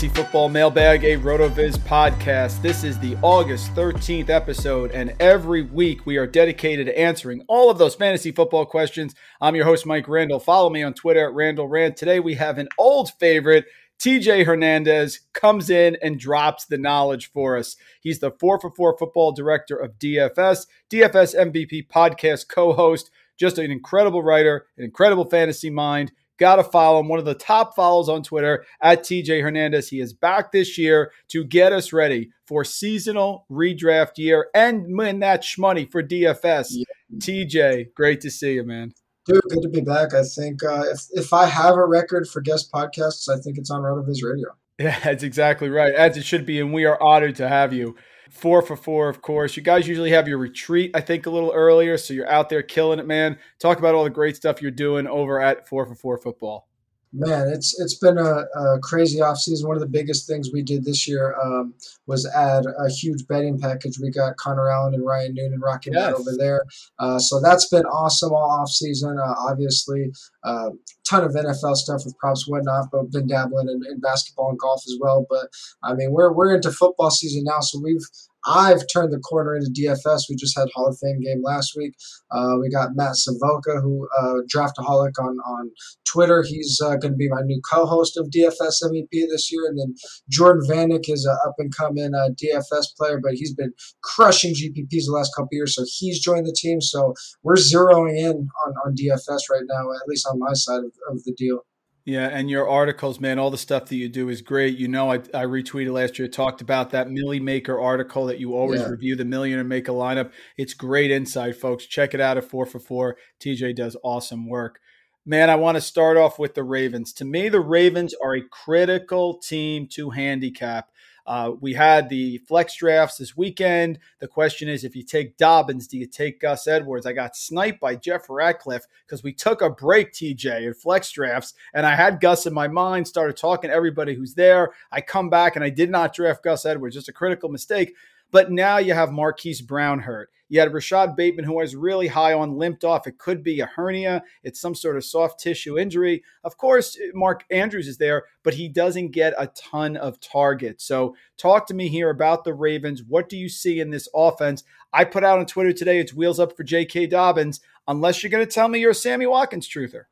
Fantasy Football Mailbag, a RotoViz podcast. This is the August 13th episode, and every week we are dedicated to answering all of those fantasy football questions. I'm your host, Mike Randall. Follow me on Twitter at Randall Rand. Today we have an old favorite. TJ Hernandez comes in and drops the knowledge for us. He's the 4 for 4 football director of DFS, DFS MVP podcast co host, just an incredible writer, an incredible fantasy mind. Got to follow him. One of the top follows on Twitter at TJ Hernandez. He is back this year to get us ready for seasonal redraft year and win that shmoney for DFS. TJ, great to see you, man. Dude, good to be back. I think uh, if if I have a record for guest podcasts, I think it's on RotoViz Radio. Yeah, that's exactly right. As it should be. And we are honored to have you. Four for four, of course. You guys usually have your retreat, I think, a little earlier. So you're out there killing it, man. Talk about all the great stuff you're doing over at Four for Four Football. Man, it's it's been a, a crazy offseason. One of the biggest things we did this year um, was add a huge betting package. We got Connor Allen and Ryan Noonan rocking Yes. over there. Uh, so that's been awesome all offseason. Uh, obviously, uh, ton of NFL stuff with props and whatnot, but been dabbling in, in basketball and golf as well. But I mean, we're we're into football season now, so we've I've turned the corner into DFS. We just had Hall of Fame game last week. Uh, we got Matt Savoca, who uh, draftaholic on on Twitter. He's uh, going to be my new co-host of DFS MVP this year, and then Jordan Vanek is an up and coming uh, DFS player, but he's been crushing GPPs the last couple years, so he's joined the team. So we're zeroing in on, on DFS right now, at least on my side of, of the deal. Yeah, and your articles, man, all the stuff that you do is great. You know, I, I retweeted last year, talked about that Millie Maker article that you always Yeah. review, the Millionaire Maker lineup. It's great insight, folks. Check it out at 4 for 4. TJ does awesome work. Man, I want to start off with the Ravens. To me, the Ravens are a critical team to handicap. Uh, we had the flex drafts this weekend. The question is if you take Dobbins, do you take Gus Edwards? I got sniped by Jeff Ratcliffe because we took a break, TJ, in flex drafts, and I had Gus in my mind, started talking to everybody who's there. I come back and I did not draft Gus Edwards, just a critical mistake. But now you have Marquise Brown hurt. You had Rashod Bateman, who I was really high on, limped off. It could be a hernia. It's some sort of soft tissue injury. Of course, Mark Andrews is there, but he doesn't get a ton of targets. So, talk to me here about the Ravens. What do you see in this offense? I put out on Twitter today, it's wheels up for J.K. Dobbins, unless you're going to tell me you're a Sammy Watkins truther.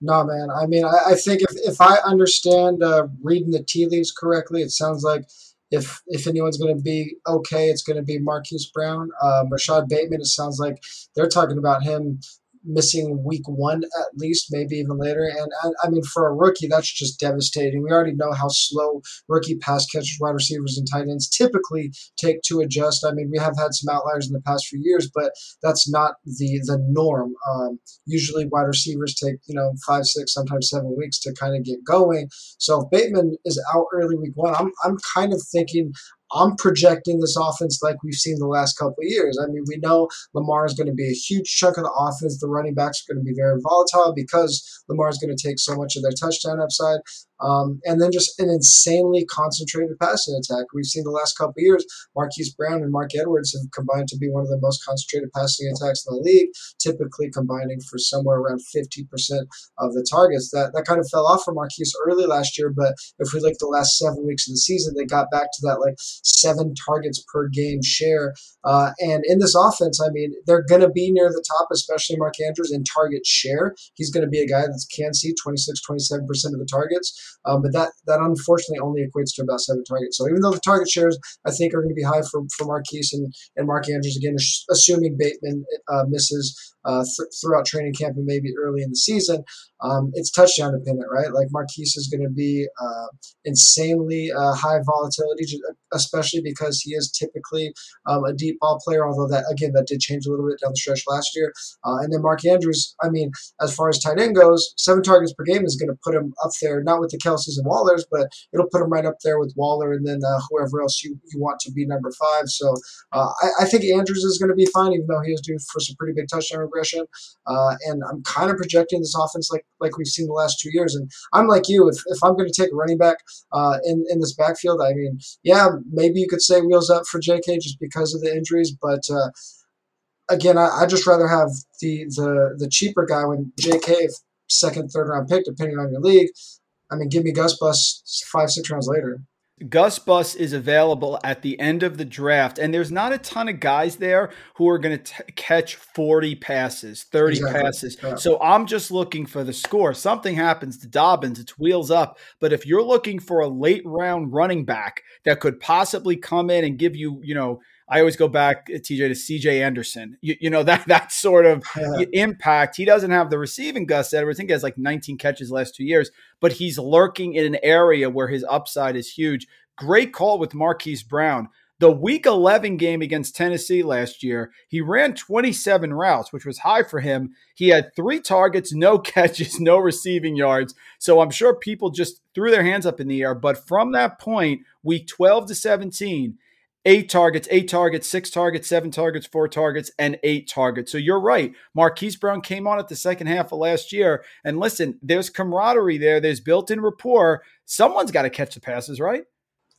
No, man. I mean, I, I think if, if I understand uh, reading the tea leaves correctly, it sounds like if if anyone's going to be okay, it's going to be Marquise Brown. Um, Rashod Bateman, it sounds like they're talking about him missing week one at least, maybe even later. And I, I, mean, for a rookie, that's just devastating. We already know how slow rookie pass catchers, wide receivers, and tight ends typically take to adjust. I mean, we have had some outliers in the past few years, but that's not the the norm. Um, usually, wide receivers take you know five, six, sometimes seven weeks to kind of get going. So if Bateman is out early week one, I'm I'm kind of thinking I'm projecting this offense like we've seen the last couple of years. I mean, we know Lamar is going to be a huge chunk of the offense. The running backs are going to be very volatile because Lamar is going to take so much of their touchdown upside. Um, and then just an insanely concentrated passing attack. We've seen the last couple years, Marquise Brown and Mark Edwards have combined to be one of the most concentrated passing attacks in the league, typically combining for somewhere around 50% of the targets. That, that kind of fell off for Marquise early last year, but if we look the last seven weeks of the season, they got back to that like seven targets per game share. Uh, and in this offense, I mean, they're going to be near the top, especially Mark Andrews in target share. He's going to be a guy that can see 26, 27% of the targets. Um, but that that unfortunately only equates to about seven targets. So even though the target shares I think are going to be high for, for Marquise and, and Mark Andrews again, assuming Bateman uh, misses uh, th- throughout training camp and maybe early in the season, um, it's touchdown dependent, right? Like Marquise is going to be uh, insanely uh, high volatility, especially because he is typically um, a deep ball player. Although that again, that did change a little bit down the stretch last year. Uh, and then Mark Andrews, I mean, as far as tight end goes, seven targets per game is going to put him up there, not with the Kelces and Wallers, but it'll put him right up there with Waller and then uh, whoever else you, you want to be number five. So uh, I, I, think Andrews is going to be fine, even though he is due for some pretty big touchdown Uh, and I'm kind of projecting this offense like like we've seen the last two years. And I'm like you, if, if I'm going to take a running back uh, in in this backfield, I mean, yeah, maybe you could say wheels up for J.K. just because of the injuries, but uh, again, I, I just rather have the the the cheaper guy when J.K. second, third round pick, depending on your league. I mean, give me Gus Bus five, six rounds later. Gus Bus is available at the end of the draft, and there's not a ton of guys there who are going to catch 40 passes, 30 exactly. passes. Yeah. So I'm just looking for the score. Something happens to Dobbins, it's wheels up. But if you're looking for a late round running back that could possibly come in and give you, you know, I always go back, uh, TJ, to CJ Anderson. You, you know, that that sort of yeah. impact. He doesn't have the receiving Gus Edwards. I think he has like 19 catches last two years, but he's lurking in an area where his upside is huge. Great call with Marquise Brown. The week 11 game against Tennessee last year, he ran 27 routes, which was high for him. He had three targets, no catches, no receiving yards. So I'm sure people just threw their hands up in the air. But from that point, week 12 to 17, eight targets, eight targets, six targets, seven targets, four targets, and eight targets. So you're right. Marquise Brown came on at the second half of last year. And listen, there's camaraderie there, there's built in rapport. Someone's got to catch the passes, right?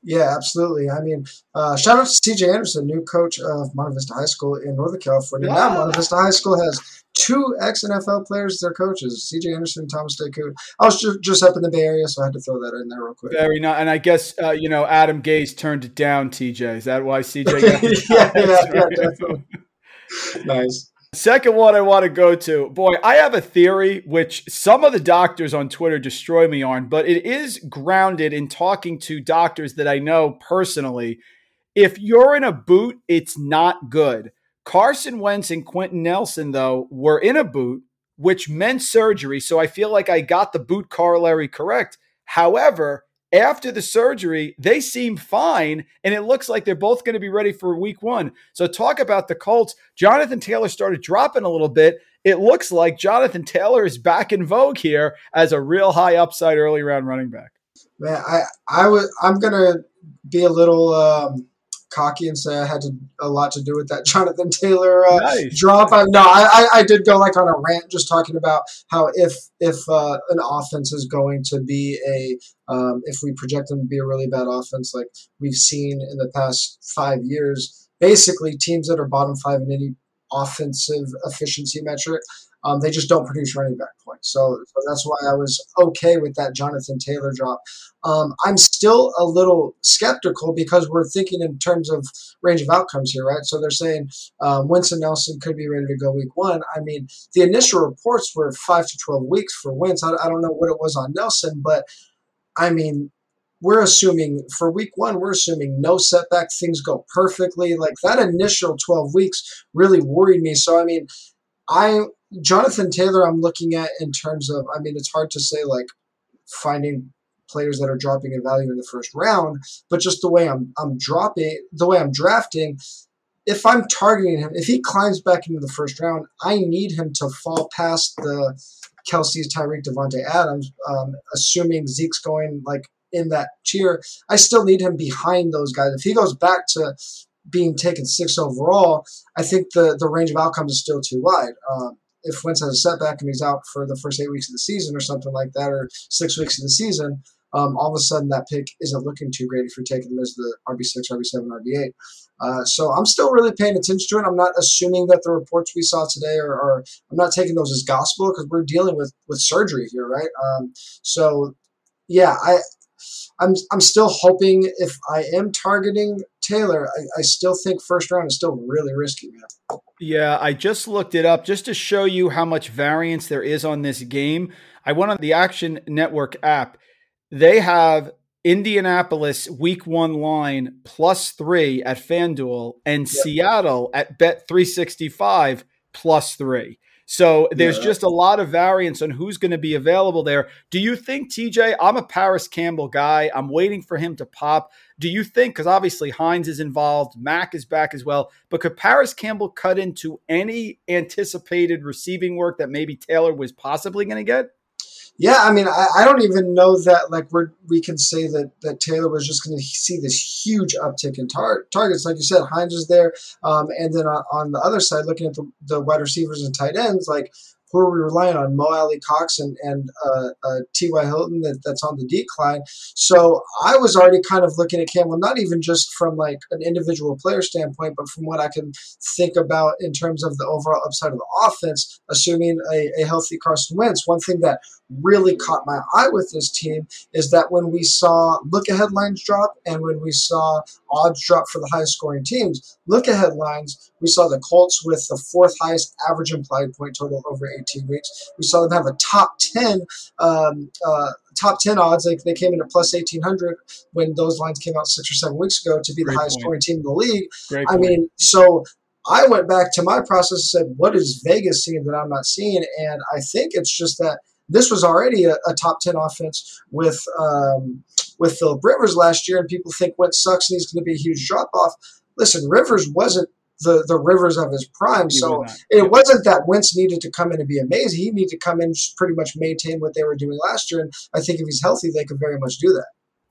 Yeah, absolutely. I mean, uh, shout out to CJ Anderson, new coach of Monte Vista High School in Northern California. Yeah. Now, Monte Vista High School has two ex NFL players as their coaches, CJ Anderson and Thomas DeCoud. I was just, just up in the Bay Area, so I had to throw that in there real quick. Very nice. And I guess, uh, you know, Adam Gase turned it down, TJ. Is that why CJ yeah, yeah, yeah, definitely. nice. Second one I want to go to. Boy, I have a theory which some of the doctors on Twitter destroy me on, but it is grounded in talking to doctors that I know personally. If you're in a boot, it's not good. Carson Wentz and Quenton Nelson, though, were in a boot, which meant surgery. So I feel like I got the boot corollary correct. However, after the surgery, they seem fine, and it looks like they're both going to be ready for week one. So, talk about the Colts. Jonathan Taylor started dropping a little bit. It looks like Jonathan Taylor is back in vogue here as a real high upside early round running back. Man, I I was I'm gonna be a little um, cocky and say I had to, a lot to do with that Jonathan Taylor uh, nice. drop. I, no, I, I did go like on a rant just talking about how if if uh, an offense is going to be a um, if we project them to be a really bad offense like we've seen in the past five years, basically teams that are bottom five in any offensive efficiency metric um, they just don't produce running back points. So, so, that's why I was okay with that Jonathan Taylor drop. Um, I'm still a little skeptical because we're thinking in terms of range of outcomes here, right? So they're saying um, Winston Nelson could be ready to go week one. I mean, the initial reports were five to 12 weeks for Wentz. I, I don't know what it was on Nelson, but I mean, we're assuming for week one, we're assuming no setback, things go perfectly. Like that initial 12 weeks really worried me. So, I mean, I, Jonathan Taylor, I'm looking at in terms of, I mean, it's hard to say like finding players that are dropping in value in the first round, but just the way I'm, I'm dropping, the way I'm drafting, if I'm targeting him, if he climbs back into the first round, I need him to fall past the Kelce's Tyreek Davante Adams, um, assuming Zeke's going like in that tier. I still need him behind those guys. If he goes back to being taken six overall, I think the the range of outcomes is still too wide. Um, if Wentz has a setback and he's out for the first eight weeks of the season or something like that, or six weeks of the season, um, all of a sudden that pick isn't looking too great if you're taking them as the RB6, RB7, RB8. Uh, so I'm still really paying attention to it. I'm not assuming that the reports we saw today are, are I'm not taking those as gospel because we're dealing with with surgery here, right? Um, so yeah, I I'm I'm still hoping if I am targeting Taylor, I, I still think first round is still really risky, man. Yeah, I just looked it up just to show you how much variance there is on this game. I went on the Action Network app. They have Indianapolis week one line plus three at FanDuel and yep. Seattle at Bet 365 plus three. So there's yeah. just a lot of variance on who's going to be available there. Do you think, TJ? I'm a Parris Campbell guy. I'm waiting for him to pop. Do you think, because obviously Hines is involved, Mack is back as well, but could Parris Campbell cut into any anticipated receiving work that maybe Taylor was possibly going to get? Yeah, I mean, I, I, don't even know that like we we can say that that Taylor was just going to see this huge uptick in tar- targets. Like you said, Hines is there, um, and then on, on, the other side, looking at the, the wide receivers and tight ends, like who are we relying on? Mo Alie-Cox and, and uh, uh, T.Y. Hilton that, that's on the decline. So I was already kind of looking at Campbell, not even just from like an individual player standpoint, but from what I can think about in terms of the overall upside of the offense, assuming a, a healthy Carson Wentz. One thing that really caught my eye with this team is that when we saw look ahead lines drop and when we saw odds drop for the highest scoring teams, look ahead lines, we saw the Colts with the fourth highest average implied point total over 18 weeks. We saw them have a top 10 um, uh, top 10 odds. Like they came in at plus 1800 when those lines came out six or seven weeks ago to be the highest point. scoring team in the league. Great I point. mean, so I went back to my process and said, what is Vegas seeing that I'm not seeing? And I think it's just that this was already a, a top 10 offense with um, with Philip Rivers last year, and people think Wentz sucks and he's going to be a huge drop off. Listen, Rivers wasn't the, the Rivers of his prime, he so it wasn't that Wentz needed to come in and be amazing. He needed to come in pretty much maintain what they were doing last year, and I think if he's healthy, they could very much do that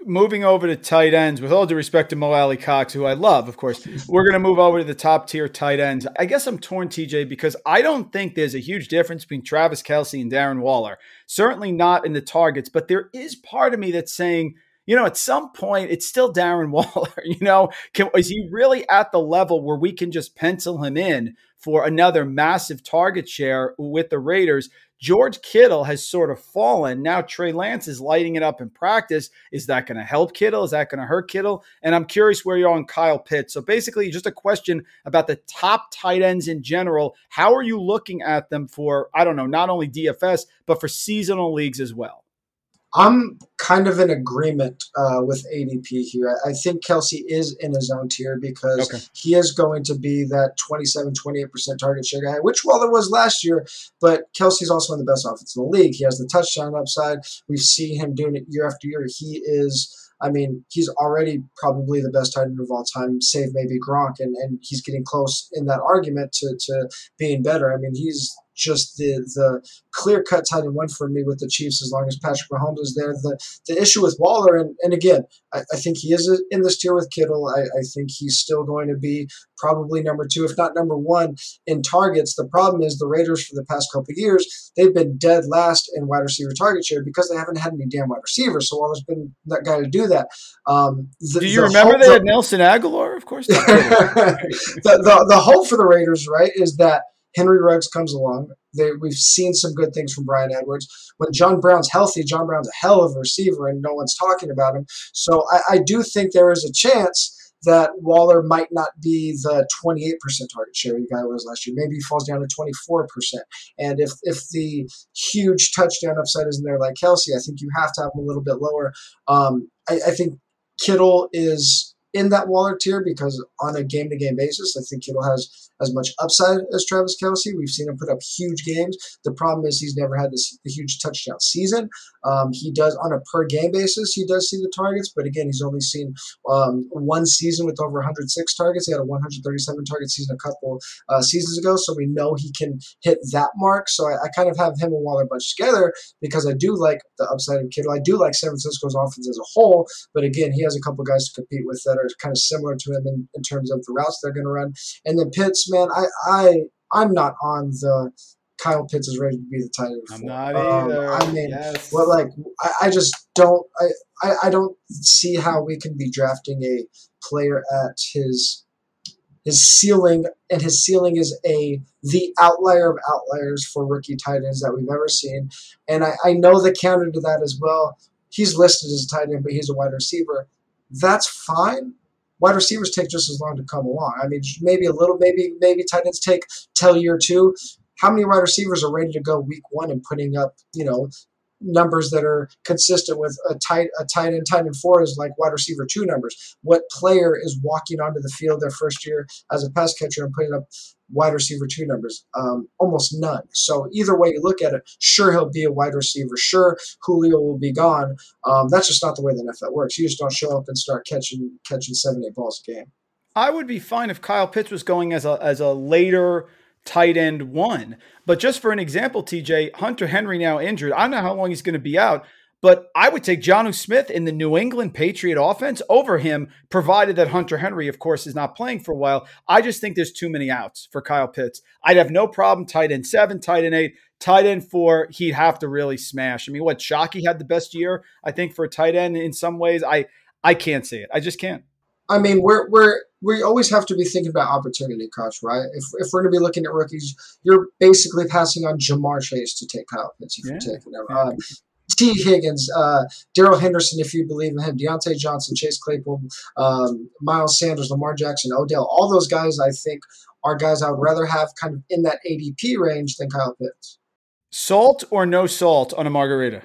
moving over to tight ends, with all due respect to Mo Alie-Cox, who I love, of course, we're going to move over to the top tier tight ends. I guess I'm torn, TJ, because I don't think there's a huge difference between Travis Kelce and Darren Waller. Certainly not in the targets, but there is part of me that's saying, you know, at some point, it's still Darren Waller. You know, can, is he really at the level where we can just pencil him in for another massive target share with the Raiders? George Kittle has sort of fallen. Now Trey Lance is lighting it up in practice. Is that going to help Kittle? Is that going to hurt Kittle? And I'm curious where you're on Kyle Pitts. So basically, just a question about the top tight ends in general. How are you looking at them for, I don't know, not only DFS, but for seasonal leagues as well? I'm kind of in agreement uh, with ADP here. I, think Kelce is in his own tier because okay. he is going to be that 27, 28% target share guy, which Waller was last year, but Kelce's also in the best offense in the league. He has the touchdown upside. We've seen him doing it year after year. He is. I mean, he's already probably the best tight end of all time, save maybe Gronk, and, and he's getting close in that argument to, to being better. I mean, he's just the the clear cut tight end one for me with the Chiefs as long as Patrick Mahomes is there. The the issue with Waller, and, and again, I, I think he is in this tier with Kittle. I, I think he's still going to be probably number two, if not number one, in targets. The problem is the Raiders for the past couple years, they've been dead last in wide receiver target share because they haven't had any damn wide receivers. So Waller's been that guy to do that. Um, the, do you the remember hope, they had Nelson Agholor? Of course. the, the, the hope for the Raiders, right, is that – Henry Ruggs comes along. They, we've seen some good things from Bryan Edwards. When John Brown's healthy, John Brown's a hell of a receiver, and no one's talking about him. So I, I do think there is a chance that Waller might not be the 28% target share guy was last year. Maybe he falls down to 24%. And if if the huge touchdown upside isn't there like Kelce, I think you have to have him a little bit lower. Um, I, I think Kittle is in that Waller tier because on a game to game basis, I think Kittle has as much upside as Travis Kelce. We've seen him put up huge games. The problem is he's never had this huge touchdown season. Um, he does on a per game basis, he does see the targets, but again, he's only seen um, one season with over 106 targets. He had a 137 target season a couple uh, seasons ago, so we know he can hit that mark. So I, I kind of have him and Waller bunch together because I do like the upside of Kittle. I do like San Francisco's offense as a whole, but again, he has a couple guys to compete with that are kind of similar to him in, in terms of the routes they're going to run. And then Pitts, man, I, I, I'm not on the Kyle Pitts is ready to be the tight end. I'm not either. Um, I mean, Yes. well, like I, I just don't. I, I, I don't see how we can be drafting a player at his his ceiling, and his ceiling is a the outlier of outliers for rookie tight ends that we've ever seen. And I, I know the counter to that as well. He's listed as a tight end, but he's a wide receiver. That's fine. Wide receivers take just as long to come along. I mean, maybe a little, maybe maybe tight ends take till year two. How many wide receivers are ready to go week one and putting up, you know, numbers that are consistent with a tight a tight end tight end four is like wide receiver two numbers. What player is walking onto the field their first year as a pass catcher and putting up wide receiver two numbers? Um, almost none. So either way you look at it, sure he'll be a wide receiver. Sure Julio will be gone. Um, that's just not the way the NFL works. You just don't show up and start catching catching seven eight balls a game. I would be fine if Kyle Pitts was going as a as a later tight end one. But just for an example, TJ, Hunter Henry now injured. I don't know how long he's going to be out, but I would take Jonnu Smith in the New England Patriot offense over him, provided that Hunter Henry, of course, is not playing for a while. I just think there's too many outs for Kyle Pitts. I'd have no problem tight end seven, tight end eight, tight end four. He'd have to really smash. I mean, what Shockey had the best year, I think, for a tight end in some ways. I I can't see it. I just can't. I mean, we're we're we always have to be thinking about opportunity cost, right? If, if we're going to be looking at rookies, you're basically passing on Ja'Marr Chase to take Kyle Pitts if Yeah. you're taking him. Uh, Tee Higgins, uh, Darrell Henderson, if you believe in him, Diontae Johnson, Chase Claypool, um, Miles Sanders, Lamar Jackson, Odell, all those guys I think are guys I would rather have kind of in that ADP range than Kyle Pitts. Salt or no salt on a margarita?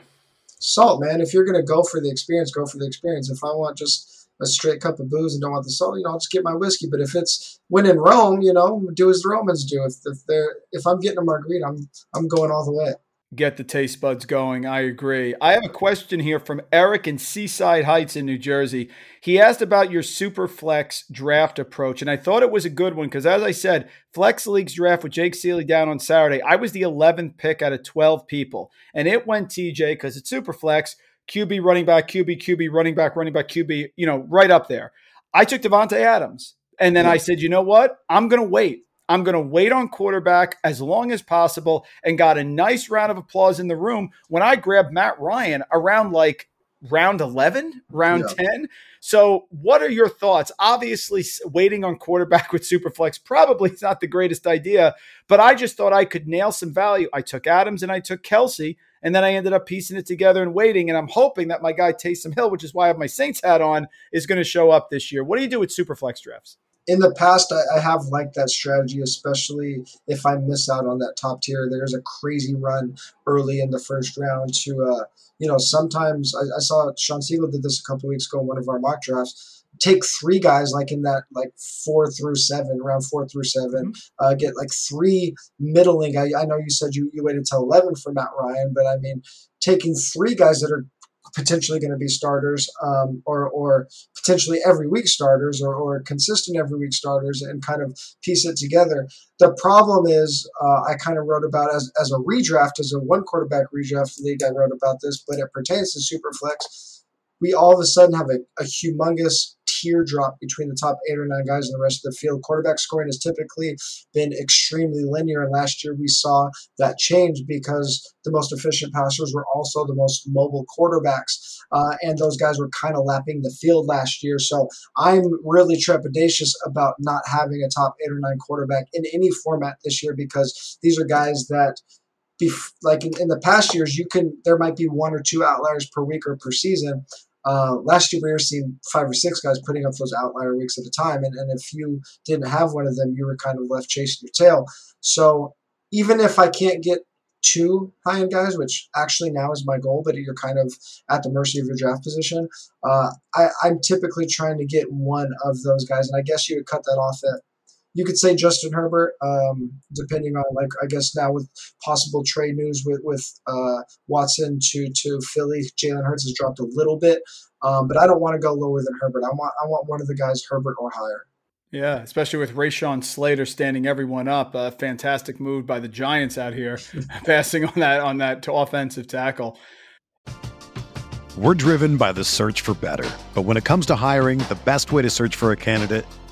Salt, man. If you're going to go for the experience, go for the experience. If I want just a straight cup of booze and don't want the salt, you know, I'll just get my whiskey. But if it's when in Rome, you know, do as the Romans do. If if they're if I'm getting a margarita, I'm I'm going all the way. Get the taste buds going. I agree. I have a question here from Eric in Seaside Heights in New Jersey. He asked about your super flex draft approach, and I thought it was a good one because, as I said, Flex League's draft with Jake Seeley down on Saturday, I was the 11th pick out of 12 people, and it went TJ because it's super flex, QB running back, QB, QB, running back, running back, QB, you know, right up there. I took Davante Adams, and then I said, you know what? I'm going to wait. I'm going to wait on quarterback as long as possible and got a nice round of applause in the room when I grabbed Matt Ryan around like round 11, round Yeah. 10. So, what are your thoughts? Obviously, waiting on quarterback with Superflex probably is not the greatest idea, but I just thought I could nail some value. I took Adams and I took Kelce, and then I ended up piecing it together and waiting. And I'm hoping that my guy Taysom Hill, which is why I have my Saints hat on, is going to show up this year. What do you do with Superflex drafts? in the past, I, have liked that strategy, especially if I miss out on that top tier. There's a crazy run early in the first round to, uh, you know, sometimes I, I saw Sean Siegel did this a couple weeks ago in one of our mock drafts. Take three guys like in that like four through seven, round four through 7 uh, get like three middling. I, I know you said you, you waited till 11 for Matt Ryan, but I mean, taking three guys that are potentially going to be starters um, or, or potentially every week starters or, or consistent every week starters and kind of piece it together. The problem is, uh, I kind of wrote about as, as a redraft, as a one quarterback redraft league, I wrote about this, but it pertains to Superflex. We all of a sudden have a, a humongous teardrop between the top eight or nine guys and the rest of the field. Quarterback scoring has typically been extremely linear, and last year we saw that change because the most efficient passers were also the most mobile quarterbacks, uh, and those guys were kind of lapping the field last year. So I'm really trepidatious about not having a top eight or nine quarterback in any format this year because these are guys that. Like in, in the past years, you can there might be one or two outliers per week or per season. Uh, last year, we were seeing five or six guys putting up those outlier weeks at a time, and, and if you didn't have one of them, you were kind of left chasing your tail. So even if I can't get two high end guys, which actually now is my goal, but you're kind of at the mercy of your draft position. Uh, I, I'm typically trying to get one of those guys, and I guess you would cut that off at you could say Justin Herbert, um, depending on like I guess now with possible trade news with with uh, Watson to to Philly, Jalen Hurts has dropped a little bit, um, but I don't want to go lower than Herbert. I want I want one of the guys Herbert or higher. Yeah, especially with Rashawn Slater standing everyone up. A fantastic move by the Giants out here, passing on that on that offensive tackle. We're driven by the search for better, but when it comes to hiring, the best way to search for a candidate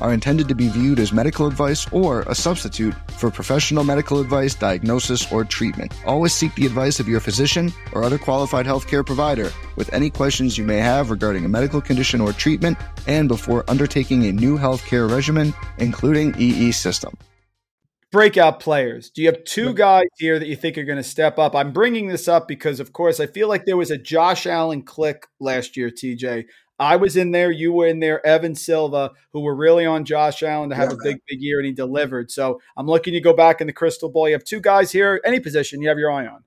are intended to be viewed as medical advice or a substitute for professional medical advice, diagnosis, or treatment. Always seek the advice of your physician or other qualified healthcare provider with any questions you may have regarding a medical condition or treatment and before undertaking a new healthcare regimen, including EE system breakout players. Do you have two guys here that you think are going to step up? I'm bringing this up because, of course, I feel like there was a Josh Allen click last year, TJ. I was in there, you were in there, Evan Silva, who were really on Josh Allen to have yeah, a big, big year, and he delivered. So I'm looking to go back in the crystal ball. You have two guys here, any position you have your eye on.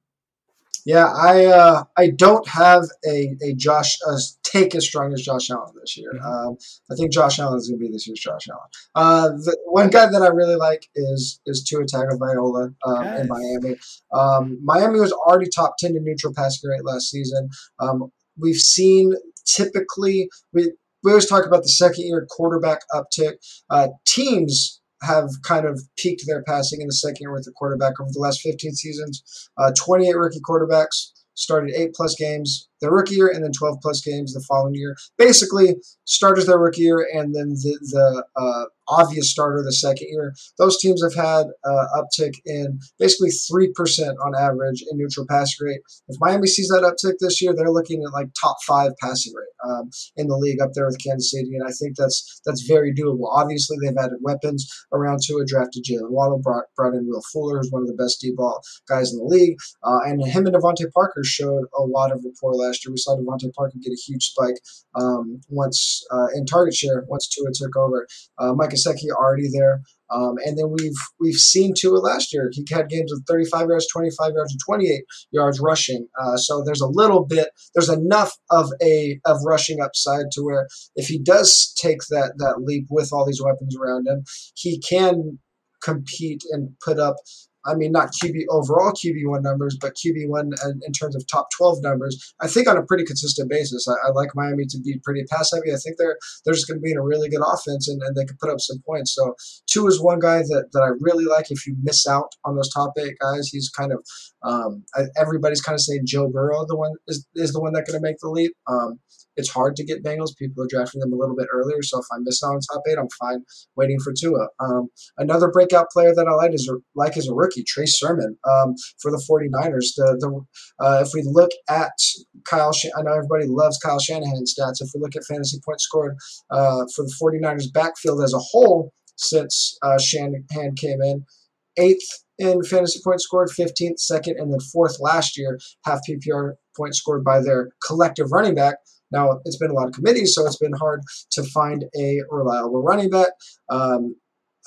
Yeah, I uh, I don't have a a Josh a take as strong as Josh Allen this year. Mm-hmm. Um, I think Josh Allen is going to be this year's Josh Allen. Uh, the one guy that I really like is is Tua Tagovailoa um, yes. in Miami. Um, Miami was already top ten in neutral passing rate last season. Um, we've seen typically we we always talk about the second year quarterback uptick. Uh, teams have kind of peaked their passing in the second year with the quarterback over the last 15 seasons. Uh, 28 rookie quarterbacks started eight plus games the rookie year and then 12 plus games the following year. Basically, starters their rookie year and then the, the uh, obvious starter the second year. Those teams have had uh, uptick in basically 3% on average in neutral passing rate. If Miami sees that uptick this year, they're looking at like top five passing rate um, in the league up there with Kansas City. And I think that's that's very doable. Obviously, they've added weapons around Tua, drafted Jaylen Waddle, brought, brought in Will Fuller, who's one of the best deep ball guys in the league. Uh, and him and DeVante Parker showed a lot of rapport last year. We saw DeVante Parker get a huge spike um, once uh, in target share once Tua took over. Uh, Mike Gesicki already there. Um, and then we've we've seen Tua last year. He had games of 35 yards, 25 yards, and 28 yards rushing. Uh, so there's a little bit, there's enough of a of rushing upside to where if he does take that that leap with all these weapons around him, he can compete and put up I mean, not QB overall QB1 numbers, but QB1 in, terms of top 12 numbers, I think on a pretty consistent basis. I, I like Miami to be pretty pass heavy. I think they're they're just going to be in a really good offense and, and they can put up some points. So, Tua is one guy that, that I really like. If you miss out on those top eight guys, he's kind of, um, everybody's kind of saying Joe Burrow the one is, is the one that's going to make the leap. Um, it's hard to get Bengals. People are drafting them a little bit earlier. So if I miss out on top eight, I'm fine waiting for Tua. Um, another breakout player that I like is like is a rookie, Trey Sermon um, for the 49ers. The, the uh, if we look at Kyle, I know everybody loves Kyle Shanahan stats. If we look at fantasy points scored uh, for the 49ers backfield as a whole since uh, Shanahan came in, eighth in fantasy points scored, 15th, second, and then fourth last year, half PPR points scored by their collective running back. Now, it's been a lot of committees, so it's been hard to find a reliable running back. Um,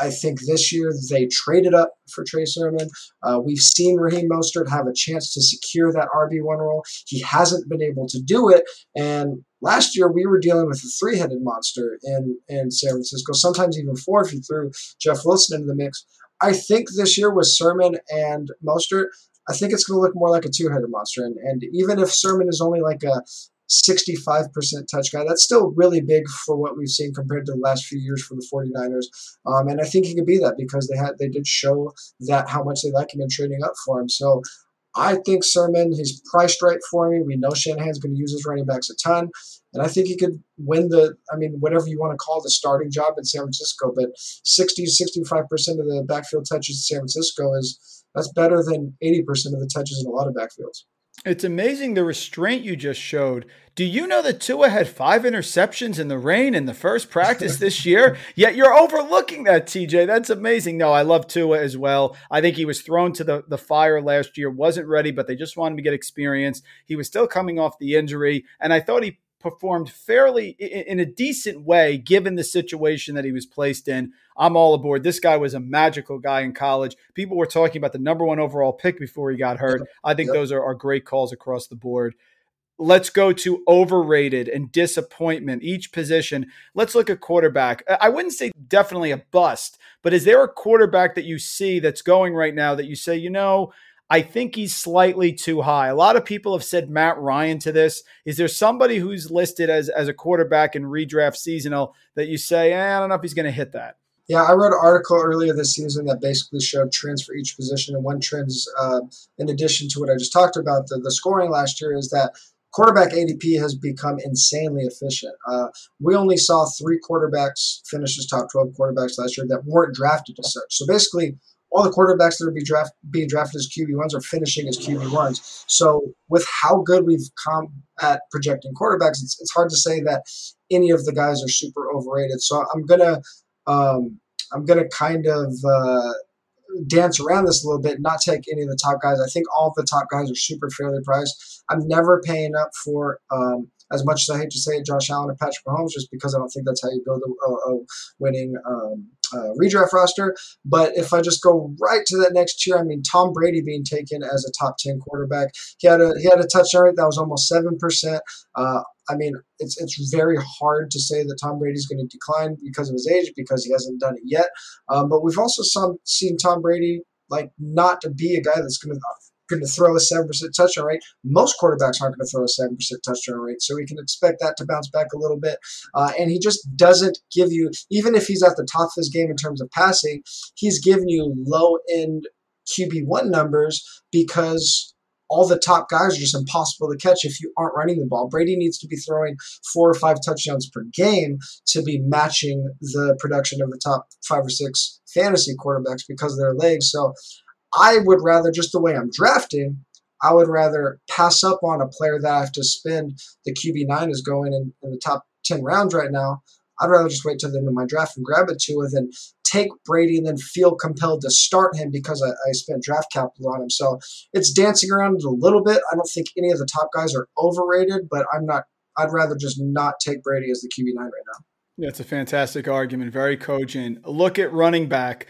I think this year they traded up for Trey Sermon. Uh, we've seen Raheem Mostert have a chance to secure that RB1 role. He hasn't been able to do it. And last year we were dealing with a three headed monster in, in San Francisco, sometimes even four if you threw Jeff Wilson into the mix. I think this year with Sermon and Mostert, I think it's going to look more like a two headed monster. And, and even if Sermon is only like a 65% touch guy. That's still really big for what we've seen compared to the last few years for the 49ers. Um, and I think he could be that because they had they did show that how much they like him and trading up for him. So I think Sermon, he's priced right for me. We know Shanahan's going to use his running backs a ton. And I think he could win the, I mean, whatever you want to call the starting job in San Francisco. But 60 65% of the backfield touches in San Francisco is, that's better than 80% of the touches in a lot of backfields. It's amazing the restraint you just showed. Do you know that Tua had five interceptions in the rain in the first practice this year? Yet you're overlooking that, TJ. That's amazing. No, I love Tua as well. I think he was thrown to the, the fire last year, wasn't ready, but they just wanted to get experience. He was still coming off the injury, and I thought he performed fairly in a decent way given the situation that he was placed in. I'm all aboard. This guy was a magical guy in college. People were talking about the number one overall pick before he got hurt. I think yep. those are, are great calls across the board. Let's go to overrated and disappointment, each position. Let's look at quarterback. I wouldn't say definitely a bust, but is there a quarterback that you see that's going right now that you say, you know, I think he's slightly too high. A lot of people have said Matt Ryan to this. Is there somebody who's listed as, as a quarterback in redraft seasonal that you say, eh, I don't know if he's going to hit that? Yeah, I wrote an article earlier this season that basically showed trends for each position. And one trend, uh, in addition to what I just talked about, the, the scoring last year, is that quarterback ADP has become insanely efficient. Uh, we only saw three quarterbacks finish as top 12 quarterbacks last year that weren't drafted as such. So basically, all the quarterbacks that are be draft, being drafted as QB1s are finishing as QB1s. So, with how good we've come at projecting quarterbacks, it's, it's hard to say that any of the guys are super overrated. So, I'm gonna um, I'm gonna kind of uh, dance around this a little bit, not take any of the top guys. I think all the top guys are super fairly priced. I'm never paying up for um, as much as I hate to say it, Josh Allen or Patrick Mahomes, just because I don't think that's how you build a, a, a winning um, uh, redraft roster. But if I just go right to that next year, I mean Tom Brady being taken as a top ten quarterback, he had a he had a touchdown rate that was almost seven percent. Uh, I mean, it's it's very hard to say that Tom Brady's going to decline because of his age because he hasn't done it yet. Um, but we've also some, seen Tom Brady like not to be a guy that's going to going to throw a 7% touchdown rate. Most quarterbacks aren't going to throw a 7% touchdown rate, so we can expect that to bounce back a little bit. Uh, and he just doesn't give you, even if he's at the top of his game in terms of passing, he's giving you low end QB1 numbers because all the top guys are just impossible to catch if you aren't running the ball. Brady needs to be throwing four or five touchdowns per game to be matching the production of the top five or six fantasy quarterbacks because of their legs. So I would rather, just the way I'm drafting, I would rather pass up on a player that I have to spend. The QB9 is going in, in the top 10 rounds right now. I'd rather just wait till the end of my draft and grab to it than take Brady and then feel compelled to start him because I, I spent draft capital on him. So it's dancing around a little bit. I don't think any of the top guys are overrated, but I'm not. I'd rather just not take Brady as the QB9 right now. That's a fantastic argument. Very cogent. Look at running back.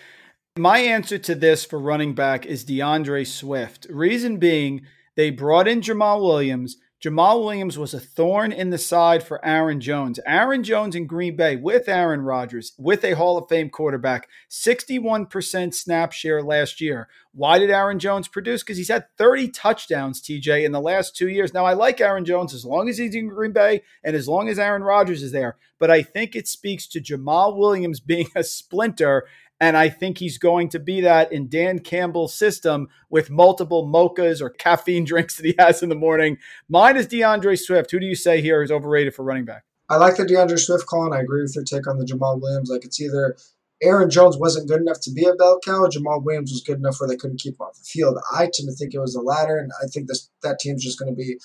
My answer to this for running back is D'Andre Swift. Reason being, they brought in Jamaal Williams. Jamaal Williams was a thorn in the side for Aaron Jones. Aaron Jones in Green Bay with Aaron Rodgers, with a Hall of Fame quarterback, 61% snap share last year. Why did Aaron Jones produce? Because he's had 30 touchdowns, TJ, in the last two years. Now, I like Aaron Jones as long as he's in Green Bay and as long as Aaron Rodgers is there, but I think it speaks to Jamaal Williams being a splinter And I think he's going to be that in Dan Campbell's system with multiple mochas or caffeine drinks that he has in the morning. Mine is D'Andre Swift. Who do you say here is overrated for running back? I like the D'Andre Swift call, and I agree with your take on the Jamaal Williams. Like it's either Aaron Jones wasn't good enough to be a bell cow, or Jamaal Williams was good enough where they couldn't keep him off the field. I tend to think it was the latter, and I think this that team's just going to be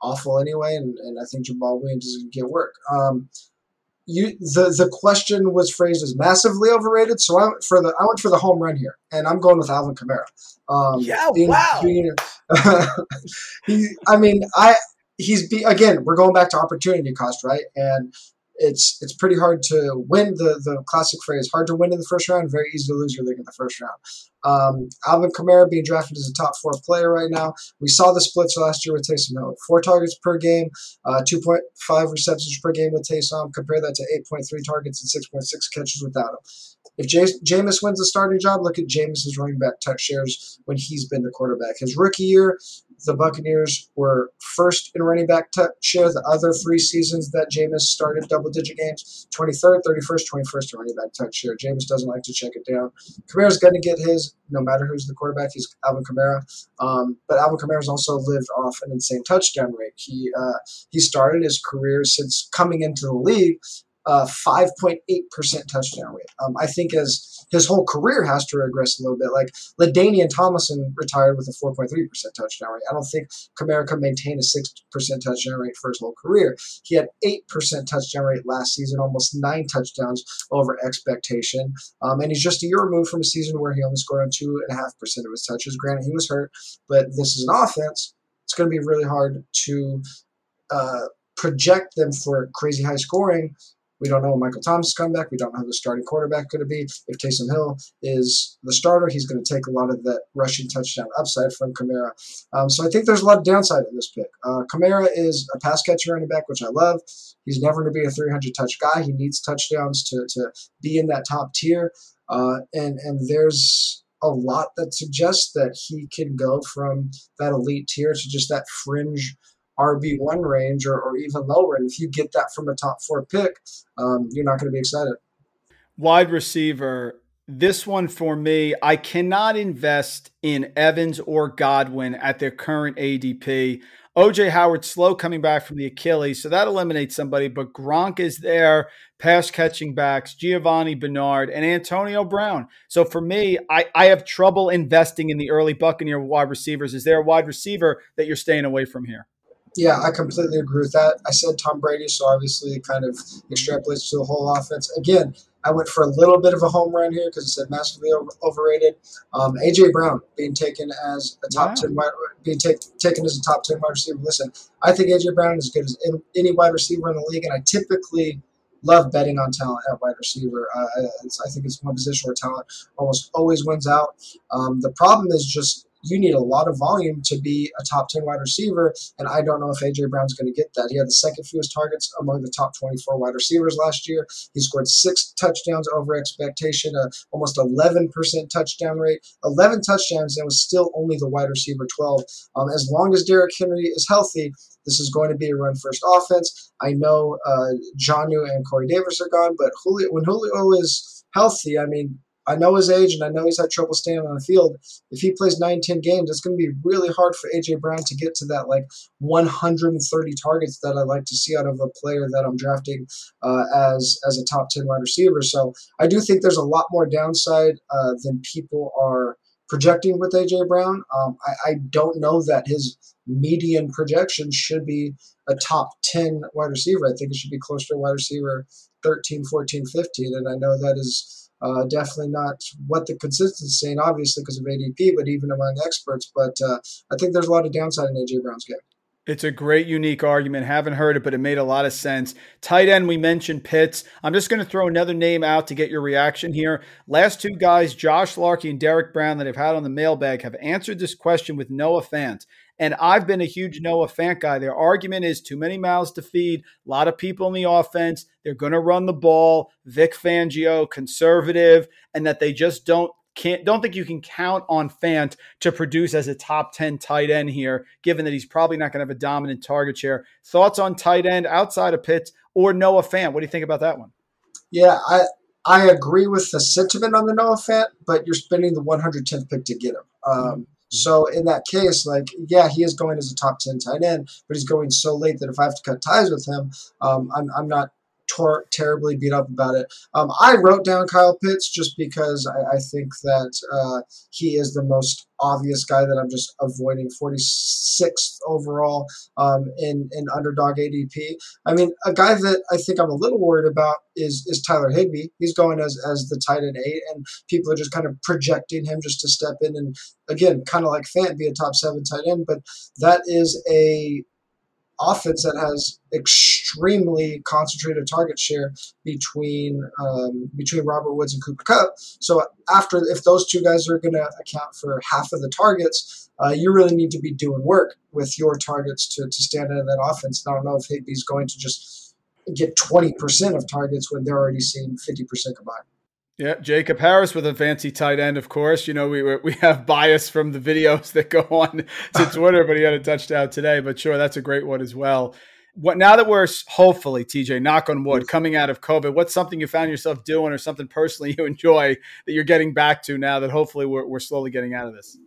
awful anyway, and, and I think Jamaal Williams is going to get work. Um, you the the question was phrased as massively overrated, so I went for the I went for the home run here, and I'm going with Alvin Kamara. Um, yeah, being, wow. Being, he, I mean, I he's be again. We're going back to opportunity cost, right? And it's it's pretty hard to win the the classic phrase hard to win in the first round, very easy to lose your league in the first round. Um, Alvin Kamara being drafted as a top four player right now. We saw the splits last year with Taysom Hill, four targets per game, uh, two point five receptions per game with Taysom. Compare that to eight point three targets and six point six catches without him. If Jameis wins the starting job, look at Jameis's running back touch shares when he's been the quarterback. His rookie year, the Buccaneers were first in running back touch share. The other three seasons that Jameis started double digit games, 23rd, 31st, 21st in running back touch share. Jameis doesn't like to check it down. Kamara's going to get his no matter who's the quarterback. He's Alvin Kamara. Um, but Alvin Kamara's also lived off an insane touchdown rate. He, uh, he started his career since coming into the league uh, 5.8% touchdown rate. Um, I think as his whole career has to regress a little bit. Like LaDainian Tomlinson retired with a 4.3% touchdown rate. I don't think Kamara can maintain a 6% touchdown rate for his whole career. He had 8% touchdown rate last season, almost nine touchdowns over expectation. Um, and he's just a year removed from a season where he only scored on 2.5% of his touches. Granted, he was hurt, but this is an offense. It's going to be really hard to uh, project them for crazy high scoring we don't know when Michael Thomas is coming back. We don't know who the starting quarterback going to be. If Taysom Hill is the starter, he's going to take a lot of that rushing touchdown upside from Kamara. Um, so I think there's a lot of downside in this pick. Uh, Kamara is a pass catcher running back, which I love. He's never going to be a 300 touch guy. He needs touchdowns to, to be in that top tier. Uh, and and there's a lot that suggests that he can go from that elite tier to just that fringe RB1 range or, or even lower. And if you get that from a top four pick, um, you're not going to be excited. Wide receiver, this one for me, I cannot invest in Evans or Godwin at their current ADP. OJ Howard slow coming back from the Achilles, so that eliminates somebody. But Gronk is there, pass catching backs, Giovani Bernard, and Antonio Brown. So for me, I, I have trouble investing in the early Buccaneer wide receivers. Is there a wide receiver that you're staying away from here? Yeah, I completely agree with that. I said Tom Brady, so obviously it kind of extrapolates to the whole offense. Again, I went for a little bit of a home run here because it said massively over, overrated. Um, AJ Brown being taken as a top wow. ten wide, being take, taken as a top ten wide receiver. Listen, I think AJ Brown is as good as any wide receiver in the league, and I typically love betting on talent at wide receiver. Uh, I, I, think it's one position where talent almost always wins out. Um, the problem is just you need a lot of volume to be a top 10 wide receiver. And I don't know if A.J. Brown's going to get that. He had the second fewest targets among the top 24 wide receivers last year. He scored six touchdowns over expectation, a almost 11% touchdown rate, 11 touchdowns, and was still only the wide receiver 12. Um, as long as Derrick Henry is healthy, this is going to be a run first offense. I know uh, Jonnu and Corey Davis are gone, but Julio, when Julio is healthy, I mean, I know his age and I know he's had trouble staying on the field. If he plays 9, 10 games, it's going to be really hard for A.J. Brown to get to that like 130 targets that I like to see out of a player that I'm drafting uh, as, as a top 10 wide receiver. So I do think there's a lot more downside uh, than people are projecting with AJ Brown. Um, I, I, don't know that his median projection should be a top 10 wide receiver. I think it should be closer to wide receiver 13, 14, 15. And I know that is uh, definitely not what the consistency is saying, obviously, because of ADP, but even among experts. But uh, I think there's a lot of downside in AJ Brown's game. It's a great, unique argument. Haven't heard it, but it made a lot of sense. Tight end, we mentioned Pitts. I'm just going to throw another name out to get your reaction here. Last two guys, Josh Larkey and Derek Brown, that I've had on the mailbag, have answered this question with Noah Fant. And I've been a huge Noah Fant guy. Their argument is too many mouths to feed, a lot of people in the offense. They're going to run the ball. Vic Fangio, conservative, and that they just don't can't don't think you can count on Fant to produce as a top 10 tight end here, given that he's probably not going to have a dominant target share. Thoughts on tight end outside of Pitts or Noah Fant? What do you think about that one? Yeah, I I agree with the sentiment on the Noah Fant, but you're spending the 110th pick to get him. Um, so in that case, like, yeah, he is going as a top 10 tight end, but he's going so late that if I have to cut ties with him, um, I'm, I'm not tor- terribly beat up about it. Um, I wrote down Kyle Pitts just because I, I think that uh, he is the most obvious guy that I'm just avoiding. 46th overall um, in in underdog ADP. I mean, a guy that I think I'm a little worried about is is Tyler Higbee. He's going as as the tight end eight, and people are just kind of projecting him just to step in and again, kind of like Fant, be a top seven tight end. But that is a offense that has extremely concentrated target share between um, between Robert Woods and Cooper Kupp. So after if those two guys are going to account for half of the targets, uh, you really need to be doing work with your targets to, to stand out in that offense. And I don't know if Higbee's going to just get 20% of targets when they're already seeing 50% combined. Yeah, Jacob Harris with a fancy tight end, of course. You know, we we have bias from the videos that go on to Twitter, but he had a touchdown today. But sure, that's a great one as well. What now that we're hopefully, TJ, knock on wood, coming out of COVID, what's something you found yourself doing or something personally you enjoy that you're getting back to now that hopefully we're, we're slowly getting out of this?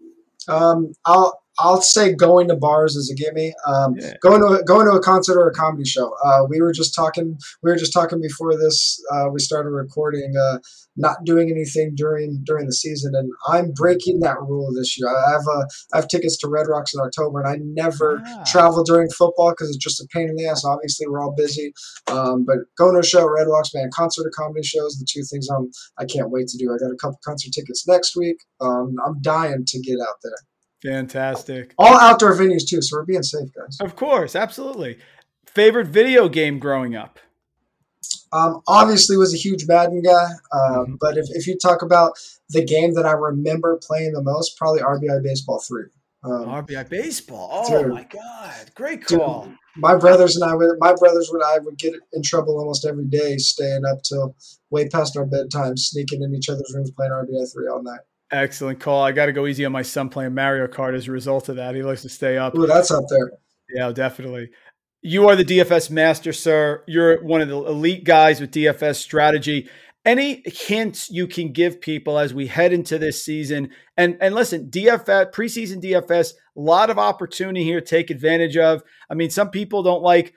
Um, I'll I'll say going to bars is a gimme. Um, yeah. Going to a, going to a concert or a comedy show. Uh, we were just talking. We were just talking before this. Uh, we started recording. Uh, not doing anything during during the season, and I'm breaking that rule this year. I have uh, I have tickets to Red Rocks in October, and I never ah. travel during football because it's just a pain in the ass. Obviously, we're all busy, um, but going to a show, Red Rocks, man, concert or comedy shows, the two things I'm I can't wait to do. I got a couple concert tickets next week. Um, I'm dying to get out there. Fantastic. All outdoor venues too, so we're being safe, guys. Of course, absolutely. Favorite video game growing up? Um, obviously, was a huge Madden guy, um, mm-hmm. but if, if you talk about the game that I remember playing the most, probably RBI Baseball Three. Um, RBI Baseball. Oh dude, my God, great call. Dude, my brothers and I would my brothers and I would get in trouble almost every day, staying up till way past our bedtime, sneaking in each other's rooms playing RBI Three all night. Excellent call. I got to go easy on my son playing Mario Kart as a result of that. He likes to stay up. Ooh, that's up there. Yeah, definitely. You are the DFS master, sir. You're one of the elite guys with DFS strategy. Any hints you can give people as we head into this season? And and listen, DFS preseason DFS, a lot of opportunity here. Take advantage of. I mean, some people don't like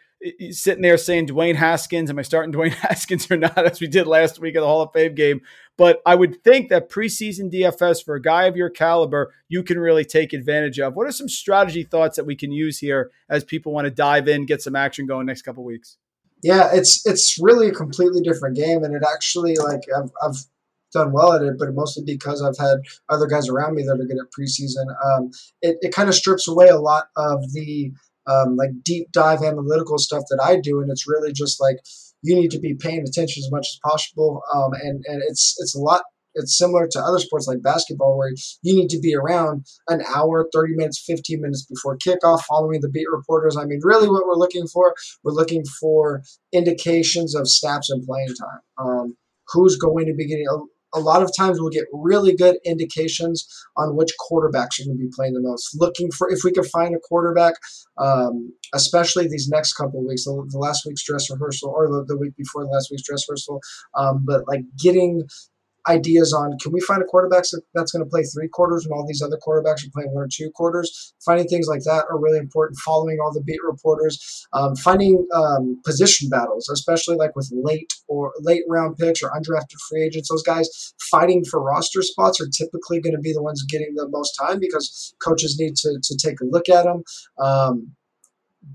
sitting there saying Dwayne Haskins, am I starting Dwayne Haskins or not, as we did last week at the Hall of Fame game. But I would think that preseason DFS for a guy of your caliber, you can really take advantage of. What are some strategy thoughts that we can use here as people want to dive in, get some action going next couple weeks? Yeah, it's it's really a completely different game, and it actually like I've, I've done well at it, but mostly because I've had other guys around me that are good at preseason. Um, it it kind of strips away a lot of the um, like deep dive analytical stuff that I do, and it's really just like you need to be paying attention as much as possible. Um, and and it's it's a lot. It's similar to other sports like basketball, where you need to be around an hour, 30 minutes, 15 minutes before kickoff, following the beat reporters. I mean, really, what we're looking for, we're looking for indications of snaps and playing time. Um, who's going to be getting a lot of times we'll get really good indications on which quarterbacks are going to be playing the most. Looking for if we can find a quarterback, um, especially these next couple of weeks, the, the, last week's dress rehearsal or the, the, week before the last week's dress rehearsal, um, but like getting ideas on can we find a quarterback that's going to play three quarters when all these other quarterbacks are playing one or two quarters? Finding things like that are really important. Following all the beat reporters, um, finding um, position battles, especially like with late or late round picks or undrafted free agents. Those guys fighting for roster spots are typically going to be the ones getting the most time because coaches need to, to take a look at them. Um,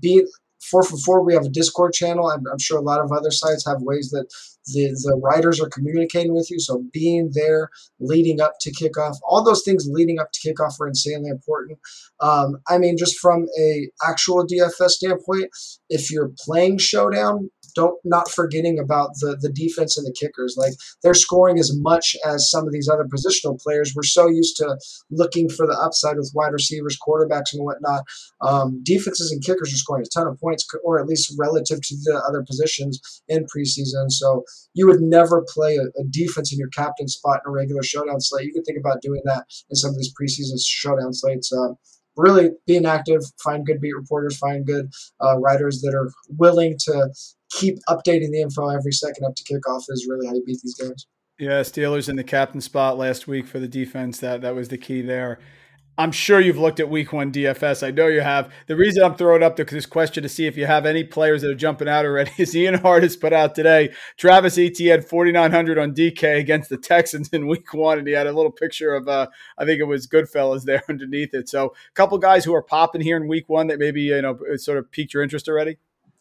be four for four. We have a Discord channel. I'm, I'm sure a lot of other sites have ways that the, the writers are communicating with you. So being there leading up to kickoff, all those things leading up to kickoff are insanely important. Um, I mean, just from a actual DFS standpoint, if you're playing Showdown, don't not forgetting about the the defense and the kickers. Like they're scoring as much as some of these other positional players. We're so used to looking for the upside with wide receivers, quarterbacks, and whatnot. Um, defenses and kickers are scoring a ton of points, or at least relative to the other positions in preseason. So you would never play a, a defense in your captain spot in a regular showdown slate. You could think about doing that in some of these preseason showdown slates. Um, really being active, find good beat reporters, find good uh, writers that are willing to keep updating the info every second up to kickoff is really how you beat these games. Yeah, Steelers in the captain spot last week for the defense. That that was the key there. I'm sure you've looked at week one DFS. I know you have. The reason I'm throwing up this question to see if you have any players that are jumping out already is Ian has put out today. Travis Etienne 4,900 on DK against the Texans in week one. And he had a little picture of, uh, I think it was Goodfellas there underneath it. So a couple guys who are popping here in week one that maybe, you know, sort of piqued your interest already.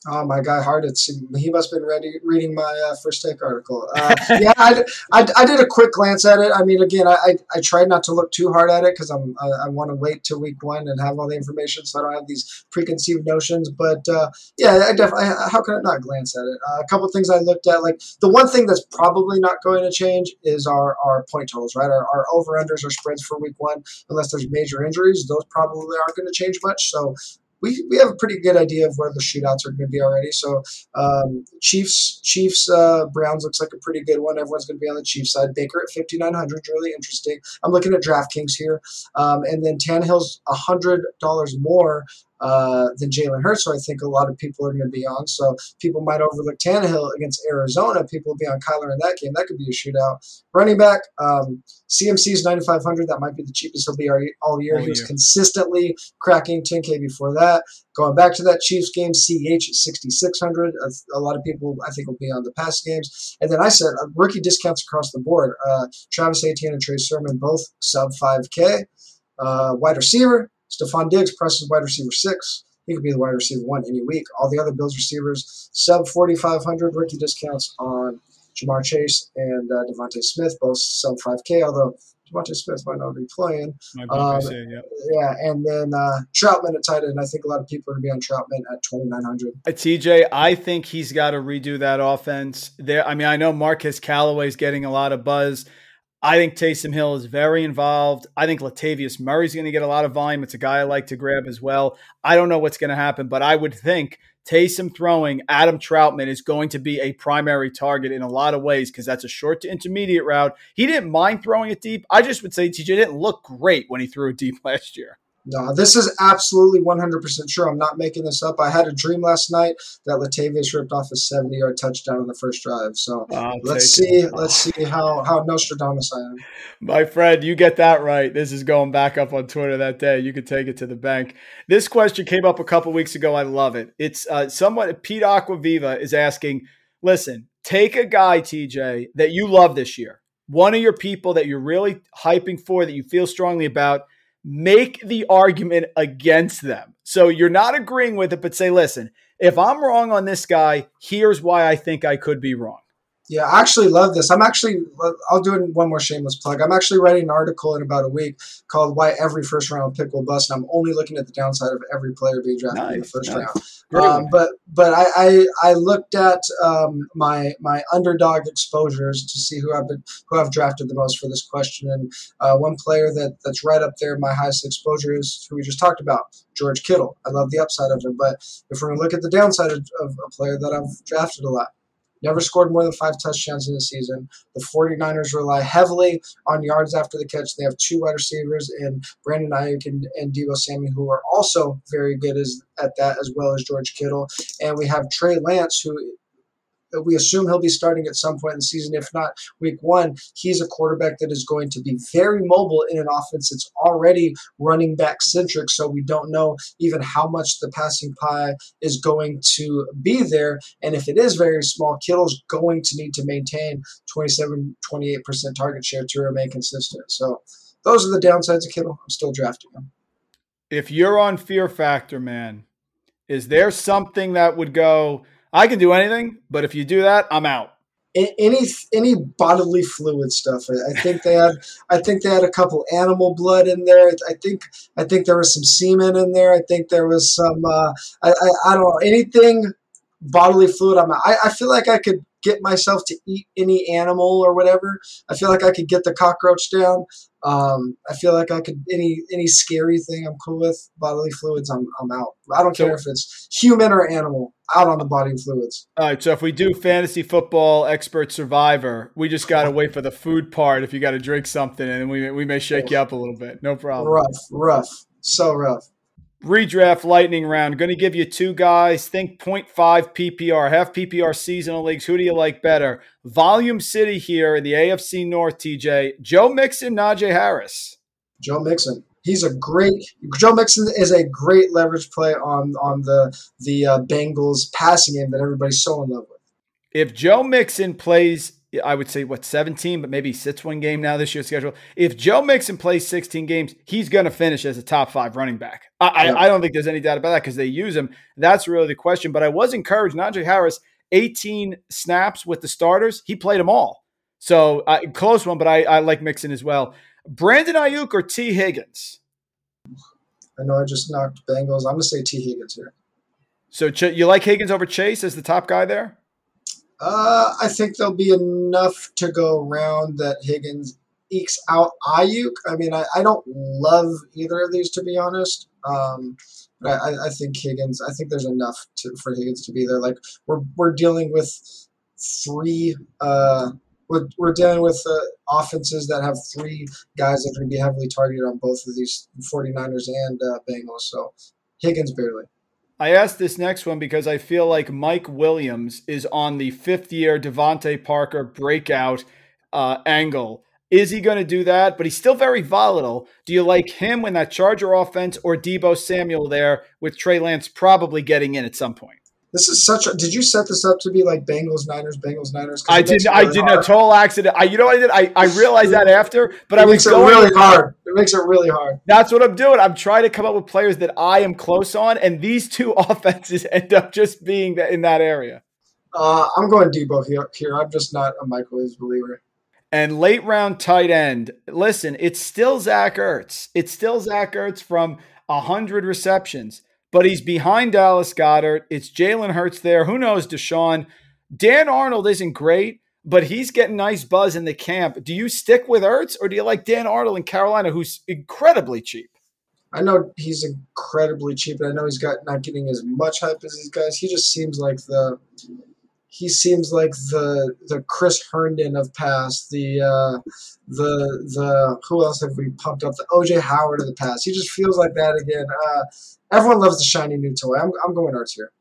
Oh, my guy Hartitz, he must have been ready reading my uh, first take article. Uh, yeah, I, I, I, did a quick glance at it. I mean, again, I, I, I tried not to look too hard at it because I'm I, I want to wait till week one and have all the information, so I don't have these preconceived notions. But uh, yeah, I definitely. How can I not glance at it? Uh, a couple things I looked at, like the one thing that's probably not going to change is our, our point totals, right? Our, our over unders, our spreads for week one, unless there's major injuries, those probably aren't going to change much. So we, we have a pretty good idea of where the shootouts are going to be already. So um, Chiefs Chiefs uh, Browns looks like a pretty good one. Everyone's going to be on the Chiefs side. Baker at fifty nine hundred, really interesting. I'm looking at DraftKings here, um, and then Tannehill's hundred dollars more uh, than Jalen Hurts, so I think a lot of people are going to be on. So people might overlook Tannehill against Arizona. People will be on Kyler in that game. That could be a shootout. Running back, um, CMC's 9,500. That might be the cheapest he'll be all year. All he was consistently cracking 10K before that. Going back to that Chiefs game, CH at 6,600. A, a, lot of people, I think, will be on the past games. And then I said uh, rookie discounts across the board. Uh, Travis Etienne and Trey Sermon both sub 5K. Uh, wide receiver, Stefon Diggs, Preston's wide receiver six. He could be the wide receiver one any week. All the other Bills receivers, sub 4,500 rookie discounts on Ja'Marr Chase and uh, DeVonta Smith, both sub 5K, although DeVonta Smith might not be playing. Um, say, yeah. yeah, and then uh, Trautman at tight end. I think a lot of people are going to be on Trautman at 2,900. Uh, TJ, I think he's got to redo that offense. There, I mean, I know Marquez Callaway's getting a lot of buzz. I think Taysom Hill is very involved. I think Latavius Murray's going to get a lot of volume. It's a guy I like to grab as well. I don't know what's going to happen, but I would think Taysom throwing Adam Trautman is going to be a primary target in a lot of ways because that's a short to intermediate route. He didn't mind throwing it deep. I just would say TJ didn't look great when he threw it deep last year. No, this is absolutely 100% true. I'm not making this up. I had a dream last night that Latavius ripped off a 70 yard touchdown on the first drive. So I'll let's see. It. Let's see how, how Nostradamus I am. My friend, you get that right. This is going back up on Twitter that day. You could take it to the bank. This question came up a couple weeks ago. I love it. It's uh, somewhat Pete Aquaviva is asking listen, take a guy, TJ, that you love this year, one of your people that you're really hyping for, that you feel strongly about make the argument against them. So you're not agreeing with it, but say, listen, if I'm wrong on this guy, here's why I think I could be wrong. Yeah, I actually love this. I'm actually, I'll do one more shameless plug. I'm actually writing an article in about a week called "Why Every First Round Pick Will Bust." And I'm only looking at the downside of every player being drafted nice, in the first nice. round. Um, but but I, I, I looked at um, my my underdog exposures to see who I've been who I've drafted the most for this question. And uh, one player that that's right up there, my highest exposure is who we just talked about, George Kittle. I love the upside of him, but if we're going to look at the downside of, of a player that I've drafted a lot, never scored more than five touchdowns in a season. The 49ers rely heavily on yards after the catch. They have two wide receivers in Brandon Aiyuk and, and Deebo Samuel, who are also very good as, at that, as well as George Kittle. And we have Trey Lance, who we assume he'll be starting at some point in the season. If not week one, he's a quarterback that is going to be very mobile in an offense that's already running back centric. So we don't know even how much the passing pie is going to be there. And if it is very small, Kittle's going to need to maintain 27, 28% target share to remain consistent. So those are the downsides of Kittle. I'm still drafting him. If you're on fear factor, man, is there something that would go – I can do anything, but if you do that, I'm out. Any any bodily fluid stuff. I think they had. I think they had a couple animal blood in there. I think. I think there was some semen in there. I think there was some. Uh, I, I, I don't know anything bodily fluid. I'm. I, I feel like I could get myself to eat any animal or whatever. I feel like I could get the cockroach down. Um, I feel like I could any any scary thing I'm cool with bodily fluids. I'm I'm out. I don't care if it's human or animal. Out on the body fluids. All right. So if we do fantasy football expert survivor, we just got to wait for the food part. If you got to drink something, and we we may shake you up a little bit. No problem. Rough, rough, so rough. Redraft lightning round. Going to give you two guys. Think 0.5 PPR, half PPR seasonal leagues. Who do you like better? Volume City here in the AFC North, TJ. Joe Mixon, Najee Harris. Joe Mixon. He's a great Joe Mixon is a great leverage play on on the the uh, Bengals passing game that everybody's so in love with. If Joe Mixon plays I would say what 17, but maybe sits one game now this year's schedule. If Joe Mixon plays 16 games, he's going to finish as a top five running back. I, yeah. I, I don't think there's any doubt about that because they use him. That's really the question. But I was encouraged. Najee Harris, 18 snaps with the starters, he played them all. So uh, close one, but I, I like Mixon as well. Brandon Aiyuk or Tee Higgins? I know I just knocked Bengals. I'm going to say Tee Higgins here. So you like Higgins over Chase as the top guy there? Uh, I think there'll be enough to go around that Higgins ekes out Aiyuk. I mean, I, I don't love either of these to be honest. Um, but I, I think Higgins. I think there's enough to, for Higgins to be there. Like we're we're dealing with three. Uh, we're, we're dealing with uh, offenses that have three guys that are going to be heavily targeted on both of these 49ers and uh, Bengals. So Higgins barely. I asked this next one because I feel like Mike Williams is on the fifth year DeVante Parker breakout uh, angle. Is he going to do that? But he's still very volatile. Do you like him when that Charger offense or Deebo Samuel there with Trey Lance probably getting in at some point? This is such a. Did you set this up to be like Bengals Niners, Bengals Niners? I did. Really I did hard. a total accident. I, you know what I did? I, I realized that after, but it I was going, really hard. It makes it really hard. That's what I'm doing. I'm trying to come up with players that I am close on, and these two offenses end up just being in that area. Uh, I'm going Deebo here. Here, I'm just not a Williams believer. And late round tight end. Listen, it's still Zach Ertz. It's still Zach Ertz from hundred receptions but he's behind Dallas Goedert. It's Jalen Hurts there. Who knows, Deshaun? Dan Arnold isn't great, but he's getting nice buzz in the camp. Do you stick with Ertz or do you like Dan Arnold in Carolina, who's incredibly cheap? I know he's incredibly cheap, and I know he's got not getting as much hype as these guys. He just seems like the he seems like the the Chris Herndon of past, the uh, the the who else have we pumped up? The OJ Howard of the past. He just feels like that again. Uh, everyone loves the shiny new toy. I'm I'm going Ertz here.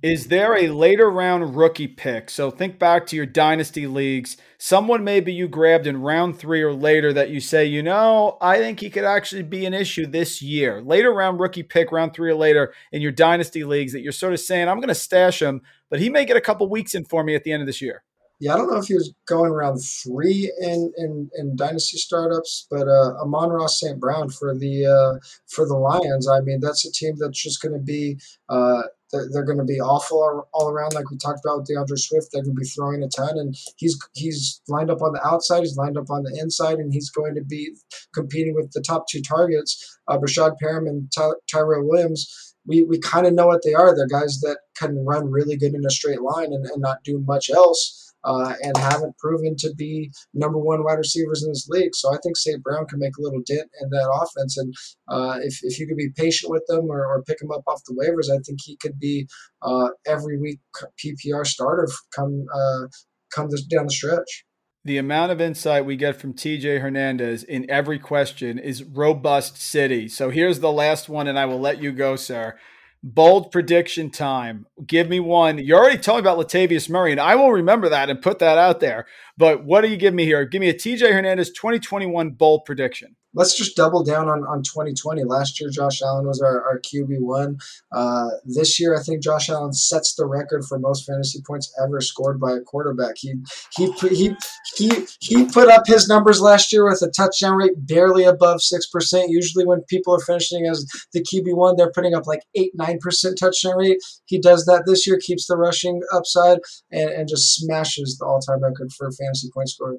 Is there a later round rookie pick? So think back to your dynasty leagues. Someone maybe you grabbed in round three or later that you say, you know, I think he could actually be an issue this year. Later round rookie pick, round three or later in your dynasty leagues that you're sort of saying, I'm going to stash him, but he may get a couple weeks in for me at the end of this year. Yeah, I don't know if he was going around three in in, in dynasty startups, but uh, Amon-Ra St. Brown for the uh, for the Lions. I mean, that's a team that's just going to be uh, they're, they're going to be awful all around, like we talked about with D'Andre Swift. They're going to be throwing a ton, and he's he's lined up on the outside, he's lined up on the inside, and he's going to be competing with the top two targets, uh, Breshad Perriman and Ty- Tyrell Williams. We, we kind of know what they are. They're guys that can run really good in a straight line and, and not do much else uh, and haven't proven to be number one wide receivers in this league. So I think St. Brown can make a little dent in that offense. And uh, if, if you could be patient with them or, or pick him up off the waivers, I think he could be uh, every week PPR starter come uh, come this, down the stretch. The amount of insight we get from TJ Hernandez in every question is robust city. So here's the last one, and I will let you go, sir. Bold prediction time. Give me one. You already told me about Latavius Murray, and I will remember that and put that out there. But what do you give me here? Give me a TJ Hernandez 2021 bold prediction let's just double down on, on 2020. Last year, Josh Allen was our, our QB1. Uh, this year, I think Josh Allen sets the record for most fantasy points ever scored by a quarterback. He he he he he put up his numbers last year with a touchdown rate barely above six percent. Usually, when people are finishing as the QB1, they're putting up like eight nine percent touchdown rate. He does that this year, keeps the rushing upside, and, and just smashes the all time record for fantasy points scored.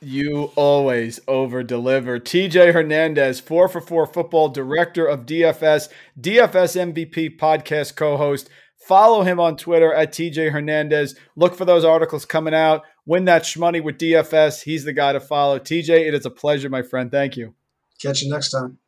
You always over deliver. TJ Hernandez, 4 for 4 football director of DFS, DFS MVP podcast co host. Follow him on Twitter at TJ Hernandez. Look for those articles coming out. Win that shmoney with DFS. He's the guy to follow. TJ, it is a pleasure, my friend. Thank you. Catch you next time.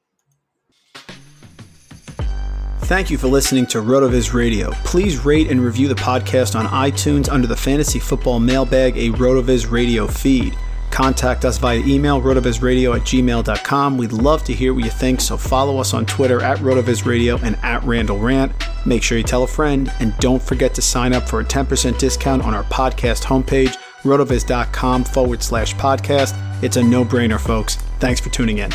Thank you for listening to RotoViz Radio. Please rate and review the podcast on iTunes under the Fantasy Football Mailbag, a RotoViz Radio feed. Contact us via email, rotovizradio at gmail.com. We'd love to hear what you think, so follow us on Twitter at rotovizradio and at Randall Rant. Make sure you tell a friend, and don't forget to sign up for a 10% discount on our podcast homepage, rotoviz.com forward slash podcast. It's a no brainer, folks. Thanks for tuning in.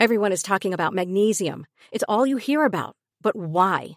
Everyone is talking about magnesium. It's all you hear about. But why?